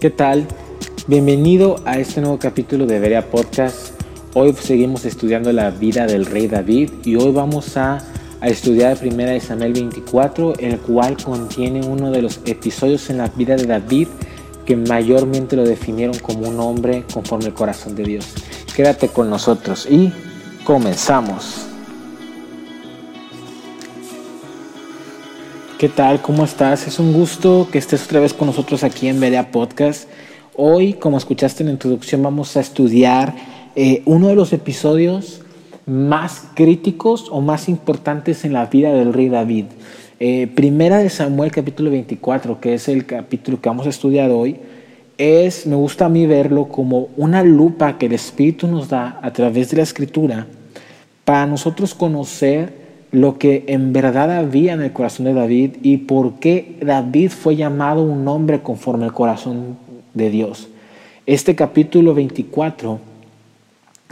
¿Qué tal? Bienvenido a este nuevo capítulo de Berea Podcast. Hoy seguimos estudiando la vida del rey David y hoy vamos a, a estudiar Primera de Samuel 24, el cual contiene uno de los episodios en la vida de David que mayormente lo definieron como un hombre conforme al corazón de Dios. Quédate con nosotros y comenzamos. ¿Qué tal? ¿Cómo estás? Es un gusto que estés otra vez con nosotros aquí en Berea Podcast. Hoy, como escuchaste en la introducción, vamos a estudiar eh, uno de los episodios más críticos o más importantes en la vida del rey David. Eh, primera de Samuel capítulo 24, que es el capítulo que vamos a estudiar hoy, es, me gusta a mí verlo como una lupa que el Espíritu nos da a través de la Escritura para nosotros conocer lo que en verdad había en el corazón de David y por qué David fue llamado un hombre conforme al corazón de Dios. Este capítulo 24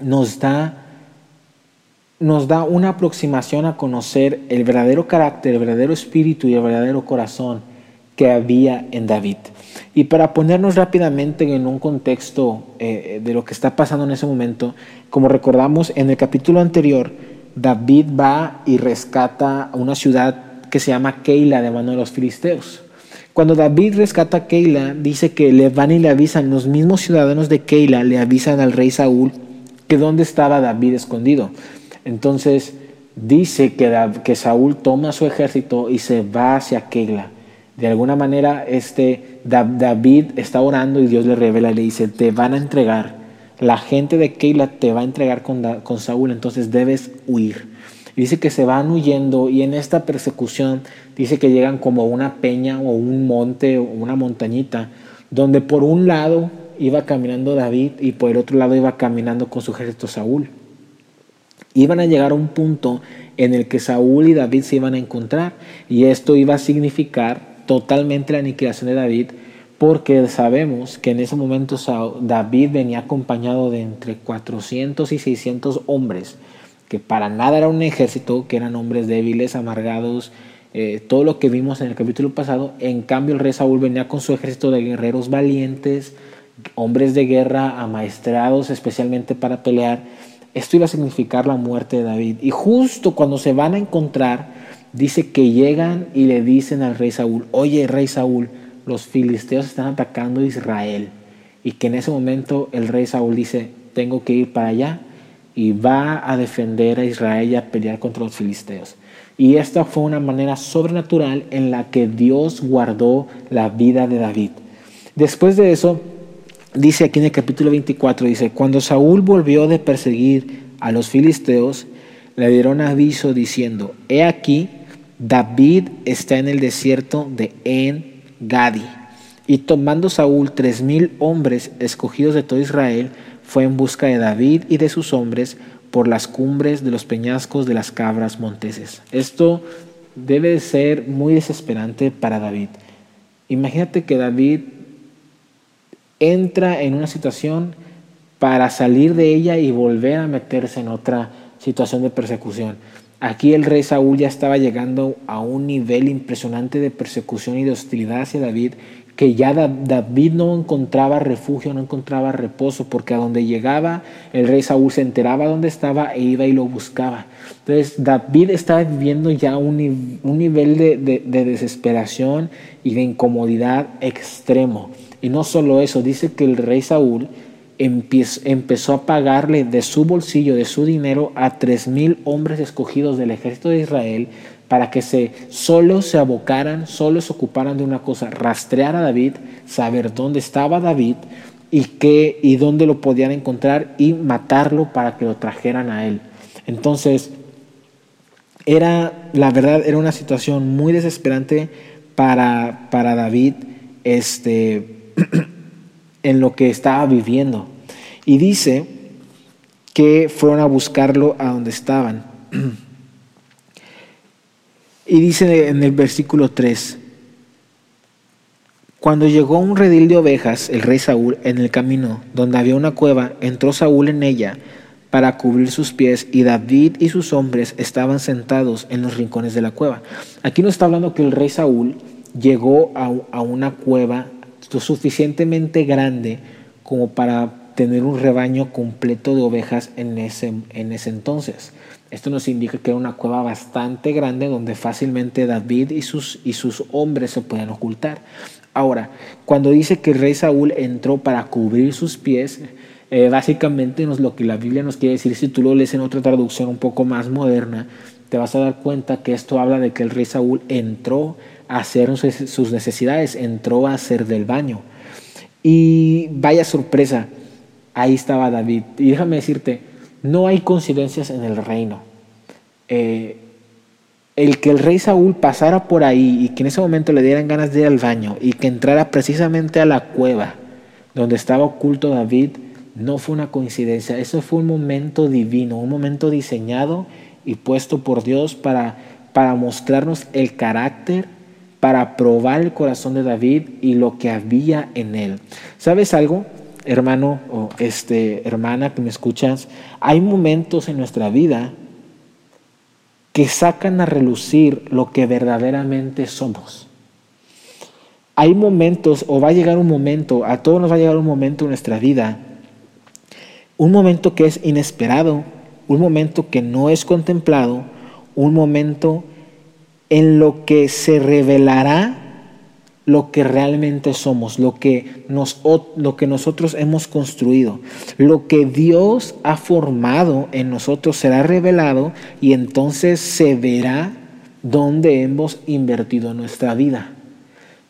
nos da, nos da una aproximación a conocer el verdadero carácter, el verdadero espíritu y el verdadero corazón que había en David. Y para ponernos rápidamente en un contexto eh, de lo que está pasando en ese momento, como recordamos en el capítulo anterior, David va y rescata a una ciudad que se llama Keila de mano de los filisteos. Cuando David rescata a Keila, dice que le van y le avisan, los mismos ciudadanos de Keila le avisan al rey Saúl que dónde estaba David escondido. Entonces dice que, que Saúl toma su ejército y se va hacia Keila. De alguna manera, este, David está orando y Dios le revela le dice, te van a entregar la gente de Keila te va a entregar con, Saúl, entonces debes huir. Dice que se van huyendo y en esta persecución dice que llegan como una peña o un monte o una montañita, donde por un lado iba caminando David y por el otro lado iba caminando con su ejército Saúl. Iban a llegar a un punto en el que Saúl y David se iban a encontrar y esto iba a significar totalmente la aniquilación de David porque sabemos que en ese momento David venía acompañado de entre 400 y 600 hombres, que para nada era un ejército, que eran hombres débiles, amargados, eh, todo lo que vimos en el capítulo pasado. En cambio, el rey Saúl venía con su ejército de guerreros valientes, hombres de guerra amaestrados especialmente para pelear. Esto iba a significar la muerte de David. Y justo cuando se van a encontrar, dice que llegan y le dicen al rey Saúl, oye, rey Saúl, los filisteos están atacando a Israel y que en ese momento el rey Saúl dice, tengo que ir para allá y va a defender a Israel y a pelear contra los filisteos. Y esta fue una manera sobrenatural en la que Dios guardó la vida de David. Después de eso, dice aquí en el capítulo 24, dice, cuando Saúl volvió de perseguir a los filisteos, le dieron aviso diciendo, he aquí, David está en el desierto de En Gadi. Y tomando Saúl tres mil hombres escogidos de todo Israel, fue en busca de David y de sus hombres por las cumbres de los peñascos de las cabras monteses. Esto debe de ser muy desesperante para David. Imagínate que David entra en una situación para salir de ella y volver a meterse en otra situación de persecución. Aquí el rey Saúl ya estaba llegando a un nivel impresionante de persecución y de hostilidad hacia David, que ya David no encontraba refugio, no encontraba reposo, porque a donde llegaba el rey Saúl se enteraba dónde estaba e iba y lo buscaba. Entonces David estaba viviendo ya un, nivel de, de desesperación y de incomodidad extremo. Y no solo eso, dice que el rey Saúl empezó a pagarle de su bolsillo, de su dinero, a tres mil hombres escogidos del ejército de Israel para que se, solo se abocaran, solo se ocuparan de una cosa, rastrear a David, saber dónde estaba David y, qué, y dónde lo podían encontrar y matarlo para que lo trajeran a él. Entonces, era, la verdad, era una situación muy desesperante para, para David. Este, en lo que estaba viviendo. Y dice que fueron a buscarlo a donde estaban. Y dice en el versículo 3, cuando llegó un redil de ovejas, el rey Saúl, en el camino donde había una cueva, entró Saúl en ella para cubrir sus pies y David y sus hombres estaban sentados en los rincones de la cueva. Aquí no está hablando que el rey Saúl llegó a, a una cueva lo suficientemente grande como para tener un rebaño completo de ovejas en ese, en ese entonces. Esto nos indica que era una cueva bastante grande donde fácilmente David y sus, y sus hombres se pueden ocultar. Ahora, cuando dice que el rey Saúl entró para cubrir sus pies, eh, básicamente es lo que la Biblia nos quiere decir. Si tú lo lees en otra traducción un poco más moderna, te vas a dar cuenta que esto habla de que el rey Saúl entró a hacer sus necesidades, entró a hacer del baño. Y vaya sorpresa, ahí estaba David. Y déjame decirte, no hay coincidencias en el reino. Eh, el que el rey Saúl pasara por ahí y que en ese momento le dieran ganas de ir al baño y que entrara precisamente a la cueva donde estaba oculto David, no fue una coincidencia, eso fue un momento divino, un momento diseñado y puesto por Dios para, para mostrarnos el carácter, para probar el corazón de David y lo que había en él. ¿Sabes algo? hermano o este, hermana que me escuchas, hay momentos en nuestra vida que sacan a relucir lo que verdaderamente somos. Hay momentos, o va a llegar un momento, a todos nos va a llegar un momento en nuestra vida, un momento que es inesperado, un momento que no es contemplado, un momento en lo que se revelará lo que realmente somos, lo que, nos, lo que nosotros hemos construido. Lo que Dios ha formado en nosotros será revelado y entonces se verá dónde hemos invertido nuestra vida.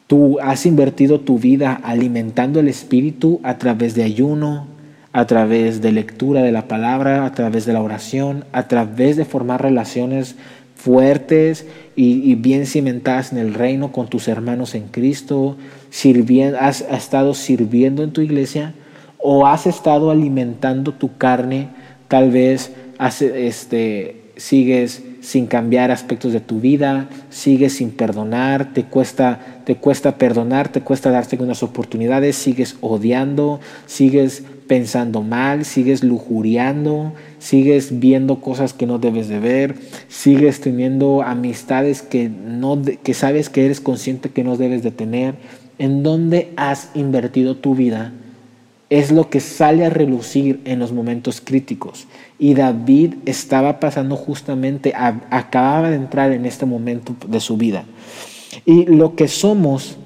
Tú has invertido tu vida alimentando el espíritu a través de ayuno, a través de lectura de la palabra, a través de la oración, a través de formar relaciones fuertes y, bien cimentadas en el reino con tus hermanos en Cristo, sirviendo, has, estado sirviendo en tu iglesia o has estado alimentando tu carne, tal vez este, sigues sin cambiar aspectos de tu vida, sigues sin perdonar, te cuesta, te cuesta perdonar, te cuesta darte unas oportunidades, sigues odiando, sigues pensando mal, sigues lujuriando, sigues viendo cosas que no debes de ver, sigues teniendo amistades que, no, que sabes que eres consciente que no debes de tener, en dónde has invertido tu vida, es lo que sale a relucir en los momentos críticos. Y David estaba pasando justamente, acababa de entrar en este momento de su vida. Y lo que somos,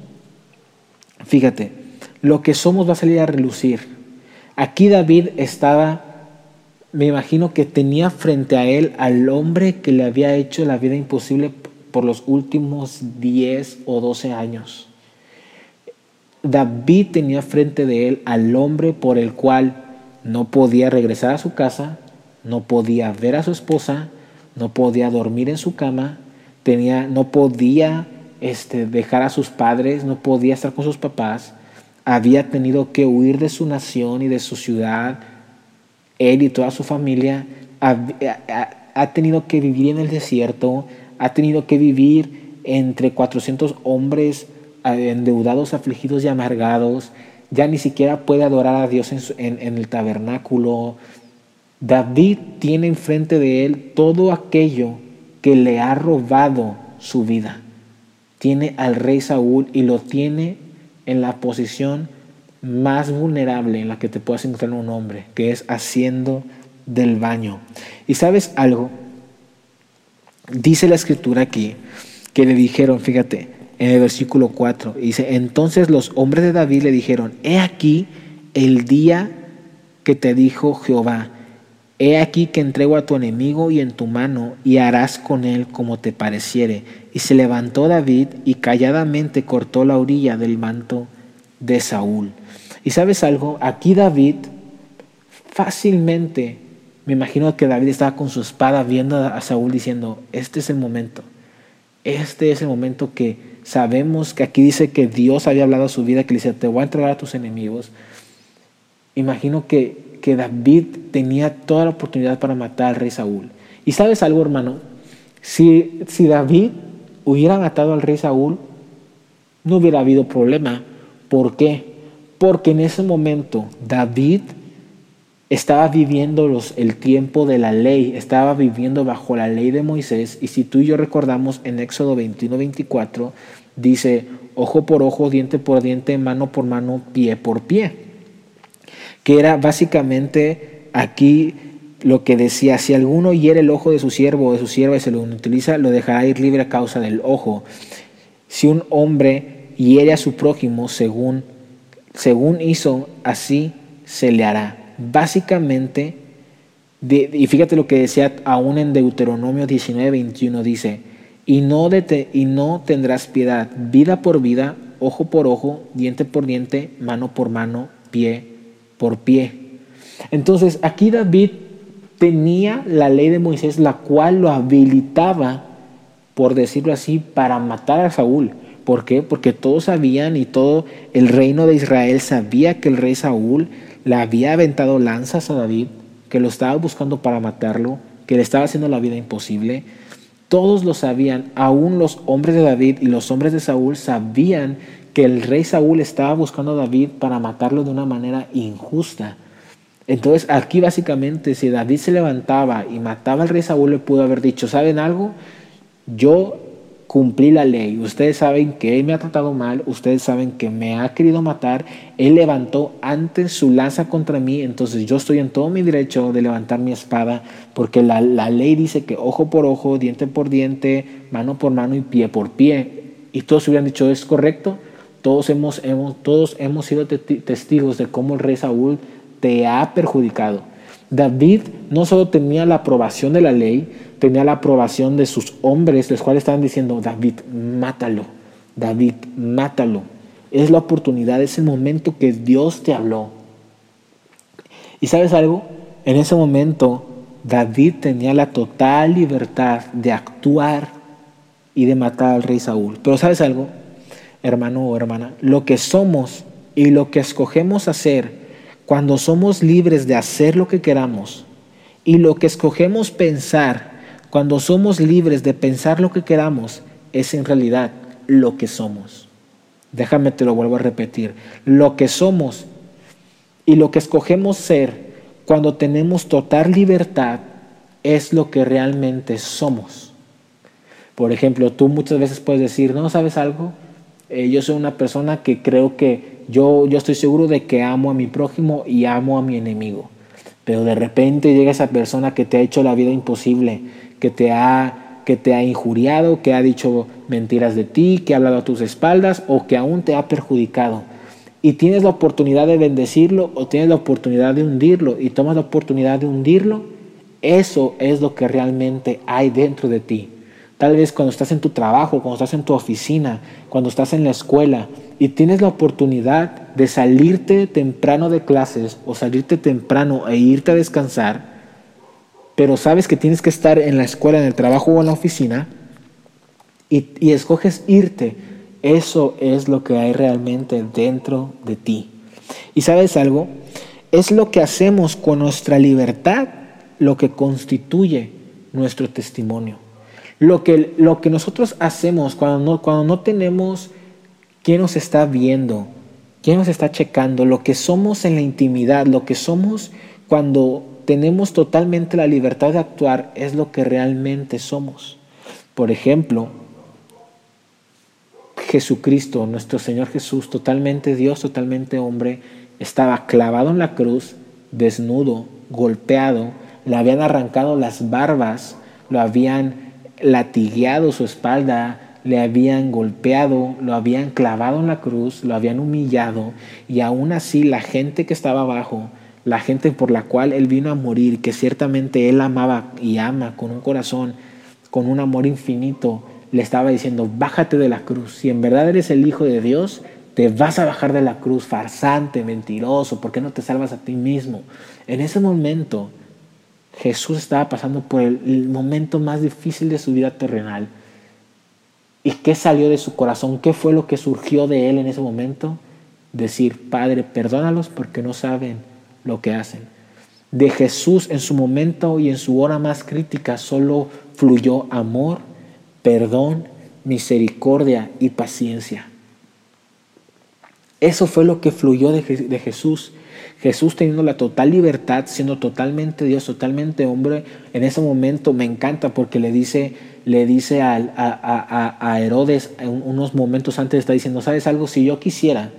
fíjate, lo que somos va a salir a relucir Aquí David estaba, me imagino que tenía frente a él al hombre que le había hecho la vida imposible por los últimos 10 o 12 años. David tenía frente de él al hombre por el cual no podía regresar a su casa, no podía ver a su esposa, no podía dormir en su cama, tenía, no podía este, dejar a sus padres, no podía estar con sus papás, había tenido que huir de su nación y de su ciudad, él y toda su familia, ha, tenido que vivir en el desierto, ha tenido que vivir entre 400 hombres endeudados, afligidos y amargados, ya ni siquiera puede adorar a Dios en, en el tabernáculo. David tiene enfrente de él todo aquello que le ha robado su vida. Tiene al rey Saúl y lo tiene en la posición más vulnerable en la que te puedas encontrar un hombre, que es haciendo del baño. Y sabes algo, dice la escritura aquí, que le dijeron, fíjate, en el versículo 4, dice, entonces los hombres de David le dijeron, he aquí el día que te dijo Jehová, he aquí que entrego a tu enemigo y en tu mano, y harás con él como te pareciere. Y se levantó David y calladamente cortó la orilla del manto de Saúl. Y sabes algo, aquí David fácilmente, me imagino que David estaba con su espada viendo a Saúl diciendo, este es el momento, este es el momento que sabemos que aquí dice que Dios había hablado a su vida, que le dice, te voy a entregar a tus enemigos. Imagino que, que David tenía toda la oportunidad para matar al rey Saúl. Y sabes algo, hermano, si, si David hubiera matado al rey Saúl, no hubiera habido problema. ¿Por qué? Porque en ese momento David estaba viviendo los, el tiempo de la ley, estaba viviendo bajo la ley de Moisés. Y si tú y yo recordamos en Éxodo 21-24, dice, ojo por ojo, diente por diente, mano por mano, pie por pie. Que era básicamente aquí lo que decía, si alguno hiere el ojo de su siervo o de su sierva y se lo utiliza, lo dejará ir libre a causa del ojo. Si un hombre hiere a su prójimo según, según hizo, así se le hará. Básicamente, y fíjate lo que decía aún en Deuteronomio 19, 21, dice, y no, y no tendrás piedad, vida por vida, ojo por ojo, diente por diente, mano por mano, pie por pie. Entonces aquí David tenía la ley de Moisés, la cual lo habilitaba, por decirlo así, para matar a Saúl. ¿Por qué? Porque todos sabían y todo el reino de Israel sabía que el rey Saúl le había aventado lanzas a David, que lo estaba buscando para matarlo, que le estaba haciendo la vida imposible. Todos lo sabían, aún los hombres de David y los hombres de Saúl sabían que el rey Saúl estaba buscando a David para matarlo de una manera injusta. Entonces aquí básicamente si David se levantaba y mataba al rey Saúl le pudo haber dicho, ¿saben algo? Yo cumplí la ley, ustedes saben que él me ha tratado mal, ustedes saben que me ha querido matar, él levantó antes su lanza contra mí, entonces yo estoy en todo mi derecho de levantar mi espada, porque la, ley dice que ojo por ojo, diente por diente, mano por mano y pie por pie. Y todos hubieran dicho, ¿es correcto? Todos hemos, hemos, todos hemos sido testigos de cómo el rey Saúl te ha perjudicado. David no solo tenía la aprobación de la ley, tenía la aprobación de sus hombres, los cuales estaban diciendo, David, mátalo, David, mátalo. Es la oportunidad, es el momento que Dios te habló. ¿Y sabes algo? En ese momento David tenía la total libertad de actuar y de matar al rey Saúl. Pero ¿sabes algo, hermano o hermana? Lo que somos y lo que escogemos hacer cuando somos libres de hacer lo que queramos y lo que escogemos pensar, cuando somos libres de pensar lo que queramos, es en realidad lo que somos. Déjame te lo vuelvo a repetir. Lo que somos y lo que escogemos ser cuando tenemos total libertad es lo que realmente somos. Por ejemplo, tú muchas veces puedes decir, ¿no sabes algo? Eh, yo soy una persona que creo que yo, yo estoy seguro de que amo a mi prójimo y amo a mi enemigo. Pero de repente llega esa persona que te ha hecho la vida imposible, que te ha, que te ha injuriado, que ha dicho mentiras de ti, que ha hablado a tus espaldas o que aún te ha perjudicado. Y tienes la oportunidad de bendecirlo o tienes la oportunidad de hundirlo y tomas la oportunidad de hundirlo. Eso es lo que realmente hay dentro de ti. Tal vez cuando estás en tu trabajo, cuando estás en tu oficina, cuando estás en la escuela y tienes la oportunidad de salirte temprano de clases o salirte temprano e irte a descansar, pero sabes que tienes que estar en la escuela, en el trabajo o en la oficina y, escoges irte, eso es lo que hay realmente dentro de ti. Y sabes algo, es lo que hacemos con nuestra libertad lo que constituye nuestro testimonio. Lo que, lo que nosotros hacemos cuando no, cuando no tenemos quién nos está viendo, quién nos está checando, lo que somos en la intimidad, lo que somos cuando tenemos totalmente la libertad de actuar es lo que realmente somos. Por ejemplo, Jesucristo, nuestro Señor Jesús, totalmente Dios, totalmente hombre, estaba clavado en la cruz, desnudo, golpeado, le habían arrancado las barbas, lo habían latigueado su espalda, le habían golpeado, lo habían clavado en la cruz, lo habían humillado y aún así la gente que estaba abajo, la gente por la cual él vino a morir, que ciertamente él amaba y ama con un corazón, con un amor infinito, le estaba diciendo, bájate de la cruz, si en verdad eres el Hijo de Dios, te vas a bajar de la cruz, farsante, mentiroso, ¿por qué no te salvas a ti mismo? En ese momento Jesús estaba pasando por el, momento más difícil de su vida terrenal. ¿Y qué salió de su corazón? ¿Qué fue lo que surgió de él en ese momento? Decir, Padre, perdónalos porque no saben lo que hacen. De Jesús en su momento y en su hora más crítica solo fluyó amor, perdón, misericordia y paciencia. Eso fue lo que fluyó de, de Jesús. Jesús teniendo la total libertad, siendo totalmente Dios, totalmente hombre, en ese momento me encanta porque le dice, le dice a, a, Herodes unos momentos antes, está diciendo, ¿sabes algo? Si yo quisiera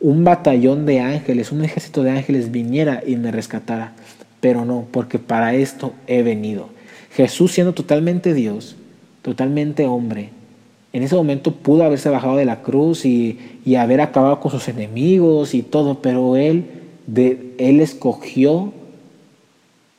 un batallón de ángeles, un ejército de ángeles viniera y me rescatara, pero no, porque para esto he venido. Jesús siendo totalmente Dios, totalmente hombre, en ese momento pudo haberse bajado de la cruz y, haber acabado con sus enemigos y todo, pero él, de, él escogió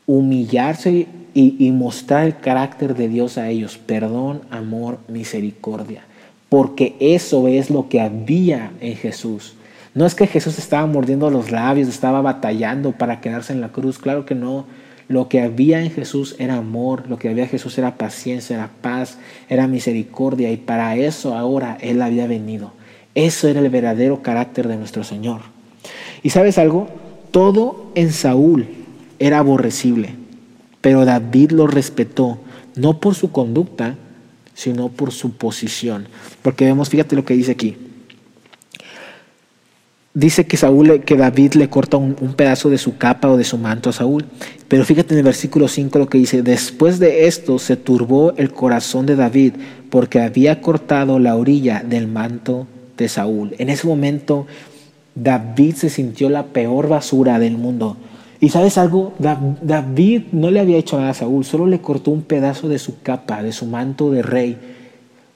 humillarse y, y mostrar el carácter de Dios a ellos, perdón, amor, misericordia, porque eso es lo que había en Jesús. No es que Jesús estaba mordiendo los labios, estaba batallando para quedarse en la cruz, claro que no. Lo que había en Jesús era amor, lo que había en Jesús era paciencia, era paz, era misericordia y para eso ahora Él había venido. Eso era el verdadero carácter de nuestro Señor. Y sabes algo, todo en Saúl era aborrecible, pero David lo respetó, no por su conducta, sino por su posición. Porque vemos, fíjate lo que dice aquí, dice que Saúl, que David le corta un, pedazo de su capa o de su manto a Saúl. Pero fíjate en el versículo 5 lo que dice, después de esto se turbó el corazón de David porque había cortado la orilla del manto de Saúl. En ese momento David se sintió la peor basura del mundo. Y sabes algo, David no le había hecho nada a Saúl, solo le cortó un pedazo de su capa, de su manto de rey.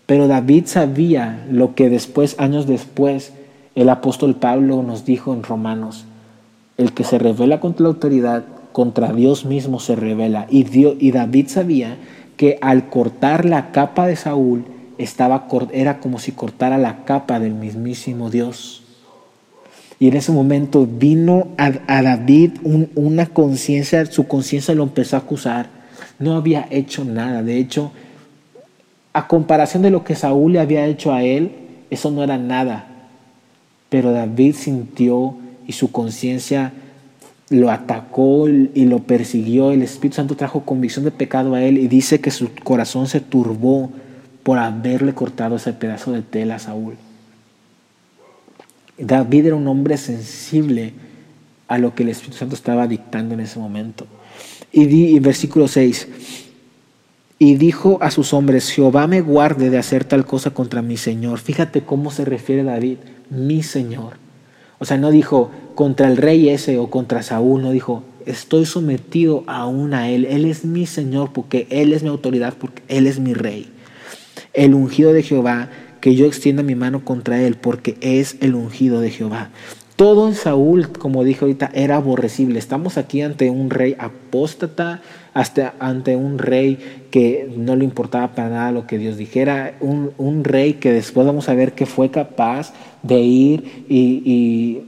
Pero David sabía lo que después, años después, el apóstol Pablo nos dijo en Romanos, el que se revela contra la autoridad, contra Dios mismo se revela. Y, y David sabía que al cortar la capa de Saúl, estaba, era como si cortara la capa del mismísimo Dios. Y en ese momento vino a, David una conciencia, su conciencia lo empezó a acusar. No había hecho nada. De hecho, a comparación de lo que Saúl le había hecho a él, eso no era nada. Pero David sintió y su conciencia lo atacó y lo persiguió. El Espíritu Santo trajo convicción de pecado a él y dice que su corazón se turbó por haberle cortado ese pedazo de tela a Saúl. David era un hombre sensible a lo que el Espíritu Santo estaba dictando en ese momento. Y versículo 6, y dijo a sus hombres, Jehová me guarde de hacer tal cosa contra mi Señor. Fíjate cómo se refiere David mi Señor. O sea, no dijo contra el rey ese o contra Saúl, no dijo, estoy sometido aún a Él. Él es mi Señor porque Él es mi autoridad, porque Él es mi rey. El ungido de Jehová, que yo extienda mi mano contra Él, porque es el ungido de Jehová. Todo en Saúl, como dije ahorita, era aborrecible. Estamos aquí ante un rey apóstata, hasta ante un rey que no le importaba para nada lo que Dios dijera, un, rey que después vamos a ver que fue capaz de ir y,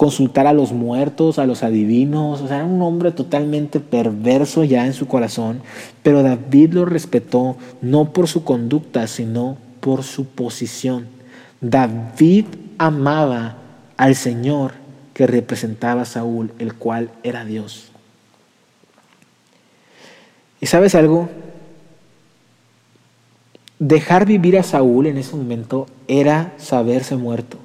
consultar a los muertos, a los adivinos, o sea, era un hombre totalmente perverso ya en su corazón, pero David lo respetó no por su conducta, sino por su posición. David amaba al Señor que representaba a Saúl, el cual era Dios. ¿Y sabes algo? Dejar vivir a Saúl en ese momento era saberse muerto.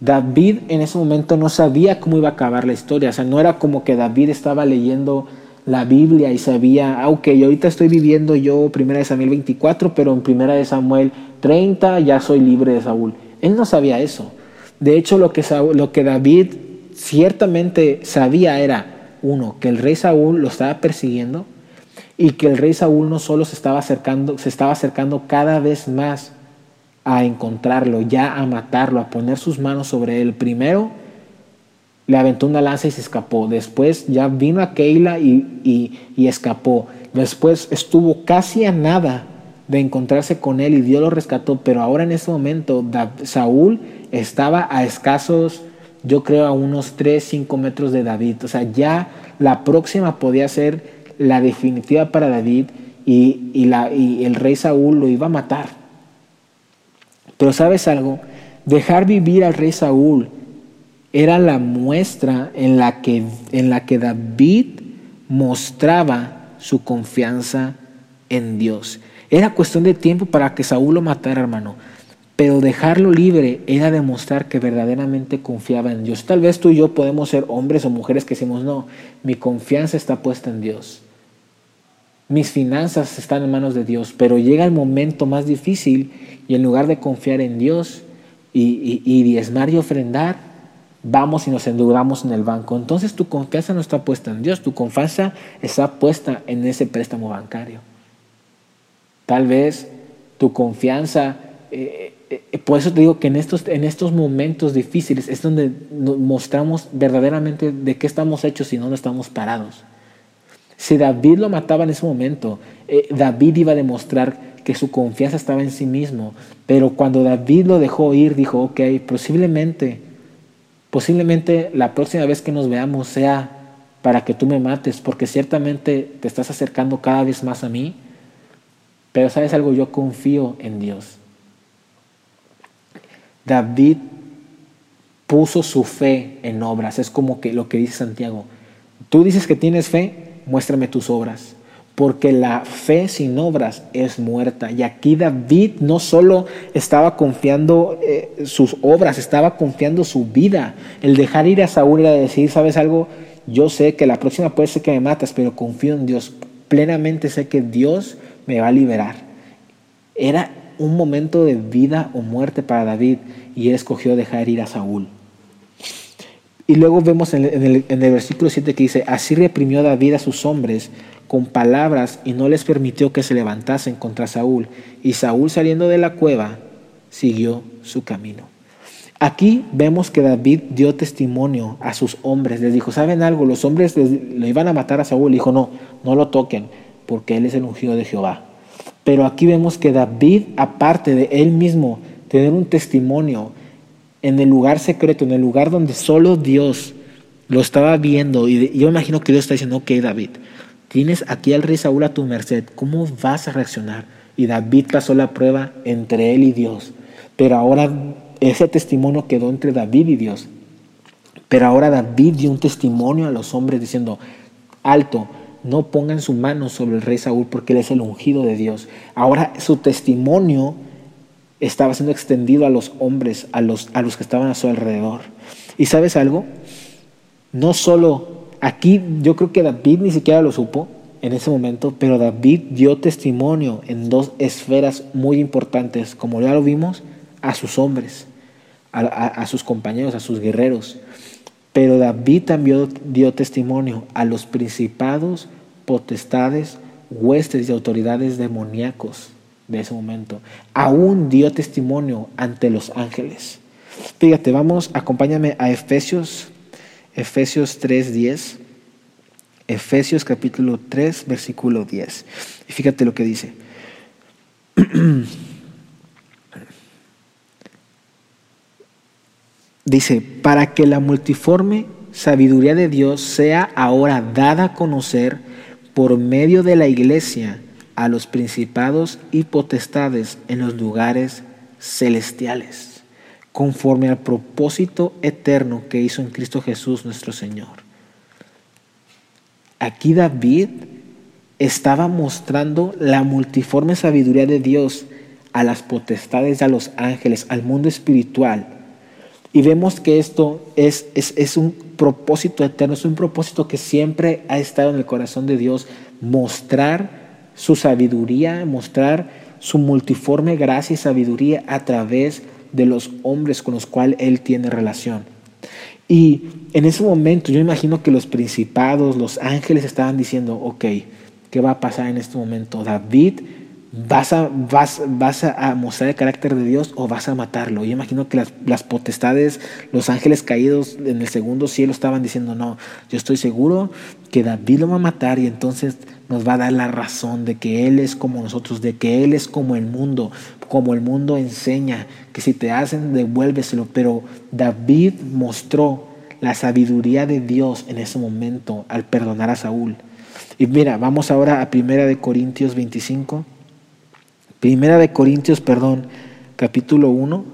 David en ese momento no sabía cómo iba a acabar la historia. O sea, no era como que David estaba leyendo la Biblia y sabía, ah, ok, ahorita estoy viviendo yo primera de Samuel 24, pero en primera de Samuel 30 ya soy libre de Saúl. Él no sabía eso. De hecho, lo que, lo que David ciertamente sabía era, uno, que el rey Saúl lo estaba persiguiendo y que el rey Saúl no solo se estaba acercando, se estaba acercando cada vez más a encontrarlo, ya a matarlo, a poner sus manos sobre él. Primero le aventó una lanza y se escapó. Después ya vino a Keila y, y escapó. Después estuvo casi a nada de encontrarse con él y Dios lo rescató, pero ahora en este momento Saúl estaba a escasos, yo creo, a unos 3, 5 metros de David. O sea, ya la próxima podía ser la definitiva para David y, la, y el rey Saúl lo iba a matar. Pero sabes algo, dejar vivir al rey Saúl era la muestra en la que, en la que David mostraba su confianza en Dios. Era cuestión de tiempo para que Saúl lo matara, hermano. Pero dejarlo libre era demostrar que verdaderamente confiaba en Dios. Tal vez tú y yo podemos ser hombres o mujeres que decimos, no, mi confianza está puesta en Dios. Mis finanzas están en manos de Dios, pero llega el momento más difícil y en lugar de confiar en Dios y, y diezmar y ofrendar, vamos y nos endeudamos en el banco. Entonces tu confianza no está puesta en Dios, tu confianza está puesta en ese préstamo bancario. Tal vez tu confianza, eh, eh, por eso te digo que en estos, en estos momentos difíciles es donde mostramos verdaderamente de qué estamos hechos y no estamos parados. Si David lo mataba en ese momento, eh, David iba a demostrar que su confianza estaba en sí mismo, pero cuando David lo dejó ir, dijo, ok, posiblemente Posiblemente la próxima vez que nos veamos sea para que tú me mates, porque ciertamente te estás acercando cada vez más a mí, pero sabes algo, yo confío en Dios. David puso su fe en obras, es como que lo que dice Santiago. Tú dices que tienes fe, muéstrame tus obras porque la fe sin obras es muerta. Y aquí David no solo estaba confiando eh, sus obras, estaba confiando su vida. El dejar ir a Saúl era decir, ¿sabes algo? Yo sé que la próxima puede ser que me matas, pero confío en Dios. Plenamente sé que Dios me va a liberar. Era un momento de vida o muerte para David y él escogió dejar ir a Saúl. Y luego vemos en el, versículo 7 que dice, así reprimió David a sus hombres con palabras y no les permitió que se levantasen contra Saúl. Y Saúl saliendo de la cueva siguió su camino. Aquí vemos que David dio testimonio a sus hombres. Les dijo, ¿saben algo? Los hombres lo iban a matar a Saúl. Dijo, no, no lo toquen, porque él es el ungido de Jehová. Pero aquí vemos que David, aparte de él mismo tener un testimonio en el lugar secreto, en el lugar donde solo Dios lo estaba viendo, y yo imagino que Dios está diciendo, ok David, Tienes aquí al rey Saúl a tu merced. ¿Cómo vas a reaccionar? Y David pasó la prueba entre él y Dios. Pero ahora ese testimonio quedó entre David y Dios. Pero ahora David dio un testimonio a los hombres diciendo, alto, no pongan su mano sobre el rey Saúl porque él es el ungido de Dios. Ahora su testimonio estaba siendo extendido a los hombres, a los, a los que estaban a su alrededor. ¿Y sabes algo? No solo Aquí yo creo que David ni siquiera lo supo en ese momento, pero David dio testimonio en dos esferas muy importantes, como ya lo vimos, a sus hombres, a, sus compañeros, a sus guerreros. Pero David también dio testimonio a los principados, potestades, huestes y autoridades demoníacos de ese momento. Aún dio testimonio ante los ángeles. Fíjate, vamos, acompáñame a Efesios Efesios 3:10. Efesios capítulo 3, versículo 10. Y fíjate lo que dice. dice, para que la multiforme sabiduría de Dios sea ahora dada a conocer por medio de la iglesia a los principados y potestades en los lugares celestiales conforme al propósito eterno que hizo en Cristo Jesús nuestro Señor. Aquí David estaba mostrando la multiforme sabiduría de Dios a las potestades, a los ángeles, al mundo espiritual. Y vemos que esto es, es, es, un propósito eterno, es un propósito que siempre ha estado en el corazón de Dios, mostrar su sabiduría, mostrar su multiforme gracia y sabiduría a través de los hombres con los cuales él tiene relación. Y en ese momento yo imagino que los principados, los ángeles estaban diciendo, ok, ¿qué va a pasar en este momento? David, ¿vas a, vas, vas a mostrar el carácter de Dios o vas a matarlo? Yo imagino que las, potestades, los ángeles caídos en el segundo cielo estaban diciendo, no, yo estoy seguro que David lo va a matar y entonces nos va a dar la razón de que Él es como nosotros, de que Él es como el mundo, como el mundo enseña, que si te hacen, devuélveselo. Pero David mostró la sabiduría de Dios en ese momento al perdonar a Saúl. Y mira, vamos ahora a Primera de Corintios 25. Primera de Corintios, perdón, capítulo 1,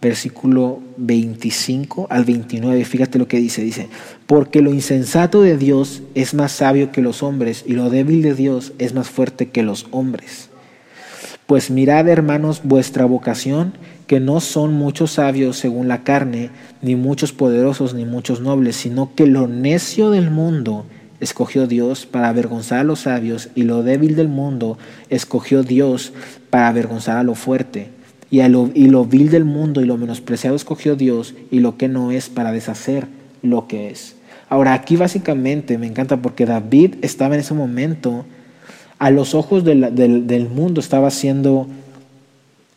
versículo 25 al 29. Fíjate lo que dice. Dice, porque lo insensato de Dios es más sabio que los hombres y lo débil de Dios es más fuerte que los hombres. Pues mirad, hermanos, vuestra vocación, que no son muchos sabios según la carne, ni muchos poderosos, ni muchos nobles, sino que lo necio del mundo escogió Dios para avergonzar a los sabios, y lo débil del mundo escogió Dios para avergonzar a lo fuerte. Y, a lo, y lo vil del mundo y lo menospreciado escogió Dios, y lo que no es para deshacer lo que es. Ahora, aquí básicamente me encanta porque David estaba en ese momento, a los ojos del, mundo, estaba siendo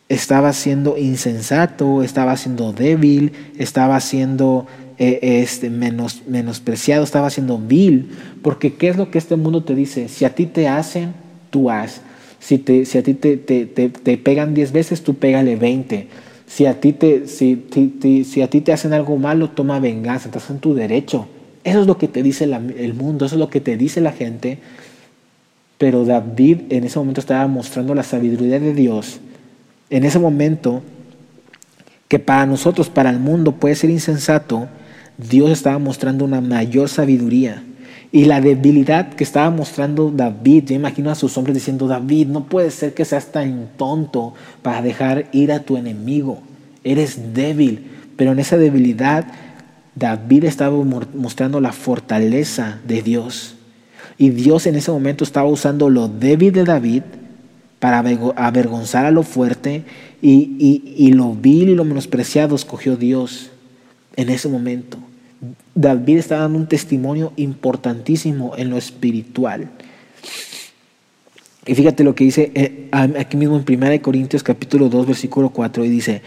estaba siendo insensato, estaba siendo débil, estaba siendo eh, este, menos, menospreciado, estaba siendo vil, porque ¿qué es lo que este mundo te dice? Si a ti te hacen, tú haz. Si, te, si a ti te, te, te, pegan 10 veces, tú pégale 20. Si a, ti te, si, si, a ti te hacen algo malo, toma venganza, estás en tu derecho. Eso es lo que te dice el mundo, eso es lo que te dice la gente. Pero David en ese momento estaba mostrando la sabiduría de Dios en ese momento, que para nosotros, para el mundo puede ser insensato, Dios estaba mostrando una mayor sabiduría. Y la debilidad que estaba mostrando David, yo imagino a sus hombres diciendo, David, no puede ser que seas tan tonto para dejar ir a tu enemigo. Eres débil. Pero en esa debilidad, David estaba mostrando la fortaleza de Dios. Y Dios en ese momento estaba usando lo débil de David para avergonzar a lo fuerte y, lo vil y lo menospreciado escogió Dios en ese momento. David está dando un testimonio importantísimo en lo espiritual. Y fíjate lo que dice eh, aquí mismo en 1 Corintios capítulo 2 versículo 4 y dice,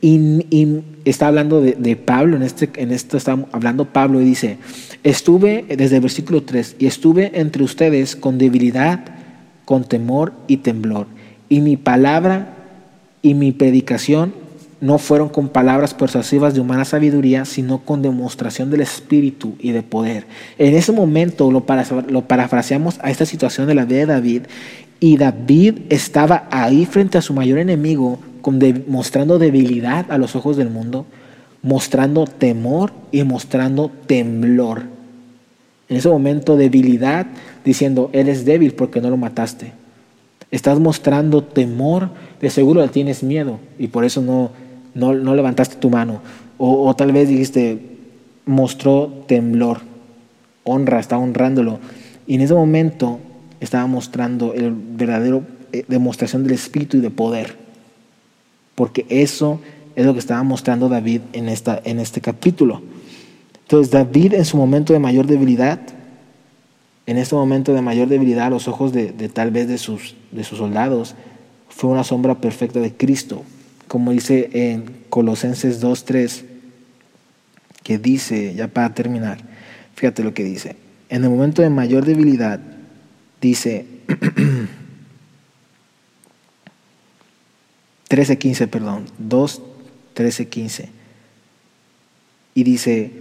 y, está hablando de, Pablo, en, este, en esto está hablando Pablo y dice, estuve desde el versículo 3, y estuve entre ustedes con debilidad con temor y temblor. Y mi palabra y mi predicación no fueron con palabras persuasivas de humana sabiduría, sino con demostración del Espíritu y de poder. En ese momento lo, lo parafraseamos a esta situación de la vida de David, y David estaba ahí frente a su mayor enemigo, mostrando debilidad a los ojos del mundo, mostrando temor y mostrando temblor. En ese momento debilidad, diciendo, eres débil porque no lo mataste. Estás mostrando temor, de seguro le tienes miedo y por eso no, no, levantaste tu mano. O, tal vez dijiste, mostró temblor, honra, está honrándolo. Y en ese momento estaba mostrando el verdadero eh, demostración del espíritu y de poder. Porque eso es lo que estaba mostrando David en, esta, en este capítulo. Entonces David en su momento de mayor debilidad, en este momento de mayor debilidad a los ojos de, tal vez de sus, de sus soldados, fue una sombra perfecta de Cristo, como dice en Colosenses 2.3, que dice, ya para terminar, fíjate lo que dice, en el momento de mayor debilidad, dice 13.15, perdón, 2, 15, y dice,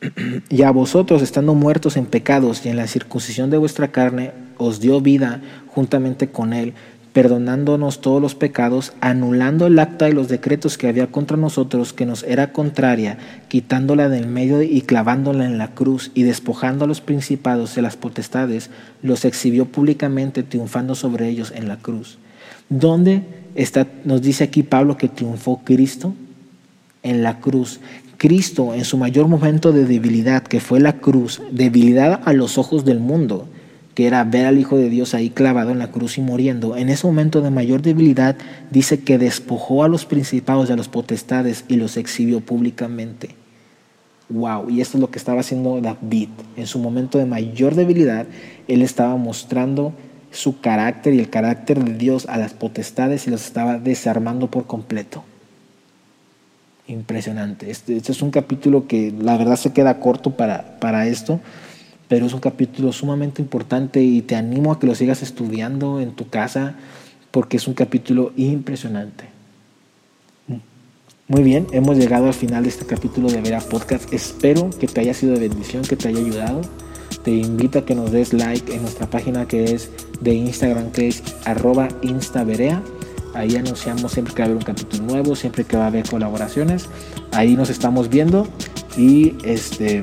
y a vosotros, estando muertos en pecados y en la circuncisión de vuestra carne, os dio vida juntamente con él, perdonándonos todos los pecados, anulando el acta de los decretos que había contra nosotros, que nos era contraria, quitándola del medio y clavándola en la cruz, y despojando a los principados de las potestades, los exhibió públicamente, triunfando sobre ellos en la cruz. ¿Dónde está, nos dice aquí Pablo que triunfó Cristo? En la cruz. Cristo en su mayor momento de debilidad, que fue la cruz, debilidad a los ojos del mundo, que era ver al Hijo de Dios ahí clavado en la cruz y muriendo, en ese momento de mayor debilidad dice que despojó a los principados y a los potestades y los exhibió públicamente. Wow, y esto es lo que estaba haciendo David. En su momento de mayor debilidad, él estaba mostrando su carácter y el carácter de Dios a las potestades y los estaba desarmando por completo impresionante. Este, este, es un capítulo que la verdad se queda corto para, para esto, pero es un capítulo sumamente importante y te animo a que lo sigas estudiando en tu casa porque es un capítulo impresionante. Muy bien, hemos llegado al final de este capítulo de Vera Podcast. Espero que te haya sido de bendición, que te haya ayudado. Te invito a que nos des like en nuestra página que es de Instagram, que es arroba instaverea Ahí anunciamos siempre que va a haber un capítulo nuevo, siempre que va a haber colaboraciones. Ahí nos estamos viendo y este,